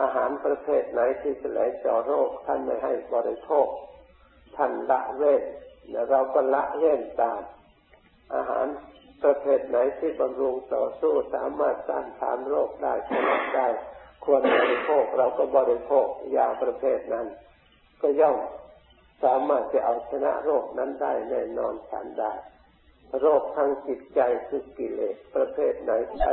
อาหารประเภทไหนที่จะไหลเจาะโรค ท่านไม่ให้บริโภค ท่านละเว้นและเราก็ละเว้นตาม อาหารประเภทไหนที่บำรุงต่อสู้สามารถต้านทานโรคได้ชนะได้ ควรบริโภคเราก็บริโภคยาประเภทนั้น ก็ย่อมสามารถจะเอาชนะโรคนั้นได้แน่นอนฉันได้ โรคทางจิตใจคือกิเลสประเภทไหนใช้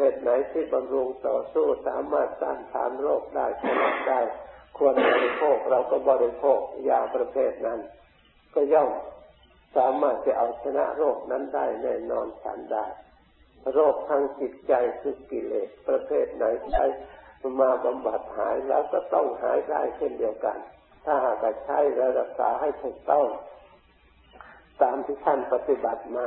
ภทไหนที่บำรุงต่อสู้สามารถต้านทานโรคได้ชนะได้ควรบริโภคเราก็บริโภคยาประเภทนั้น ก็ย่อมสามารถจะเอาชนะโรคนั้นได้แน่นอนฉันได้ โรคทางจิตใจคือกิเลสประเภทไหนใช้มาบำบัดหายแล้วก็ต้องหายได้เช่นเดียวกัน ถ้าหากใช้และรักษาให้ถูกต้อง ตามที่ท่านปฏิบัติมา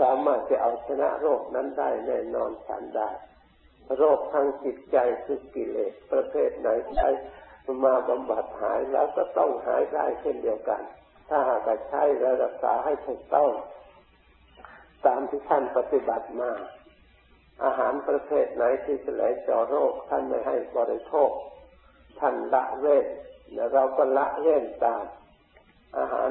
สามารถจะเอาชนะโรคนั้นได้แน่นอนฉันได้ โรคทางจิตใจคือกิเลสประเภทไหนใช้มาบำบัดหายแล้วก็ต้องหายได้เช่นเดียวกัน ถ้าหากใช้และรักษาให้ถูกต้อง ตามที่ท่านปฏิบัติมา อาหารประเภทไหนที่จะไหลเจาะโรคท่านไม่ให้บริโภค ท่านละเว้นและเราก็ละเว้นตาม อาหาร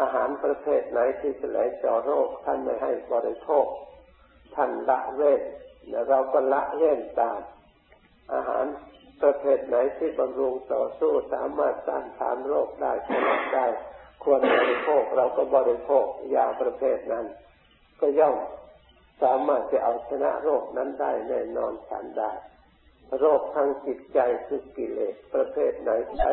อาหารประเภทไหนที่จะไหลเจาะโรค ท่านไม่ให้บริโภค ท่านละเว้นและเราก็ละเว้นตาม อาหารประเภทไหนที่บำรุงต่อสู้สามารถต้านทานโรคได้ชนะได้ควรบริโภคเราก็บริโภคยาประเภทนั้น ก็ย่อมสามารถจะเอาชนะโรคนั้นได้แน่นอนฉันได้ โรคทางจิตใจคือกิเลสประเภทไหนใช้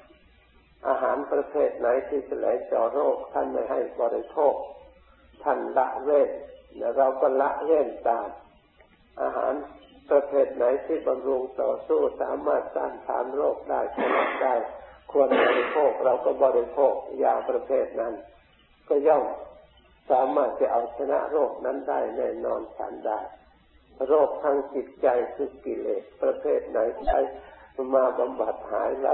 อาหารประเภทไหนที่จะไหลเจาะโรค ท่านไม่ให้บริโภค ท่านละเว้นและเราก็ละเว้นตาม อาหารประเภทไหนที่บำรุงต่อสู้สามารถต้านทานโรคได้ชนะได้ควรบริโภคเราก็บริโภคยาประเภทนั้น ก็ย่อมสามารถจะเอาชนะโรคนั้นได้แน่นอนฉันได้ โรคทางจิตใจคือกิเลสประเภทไหนใช้มาบำบัดหายแล้ว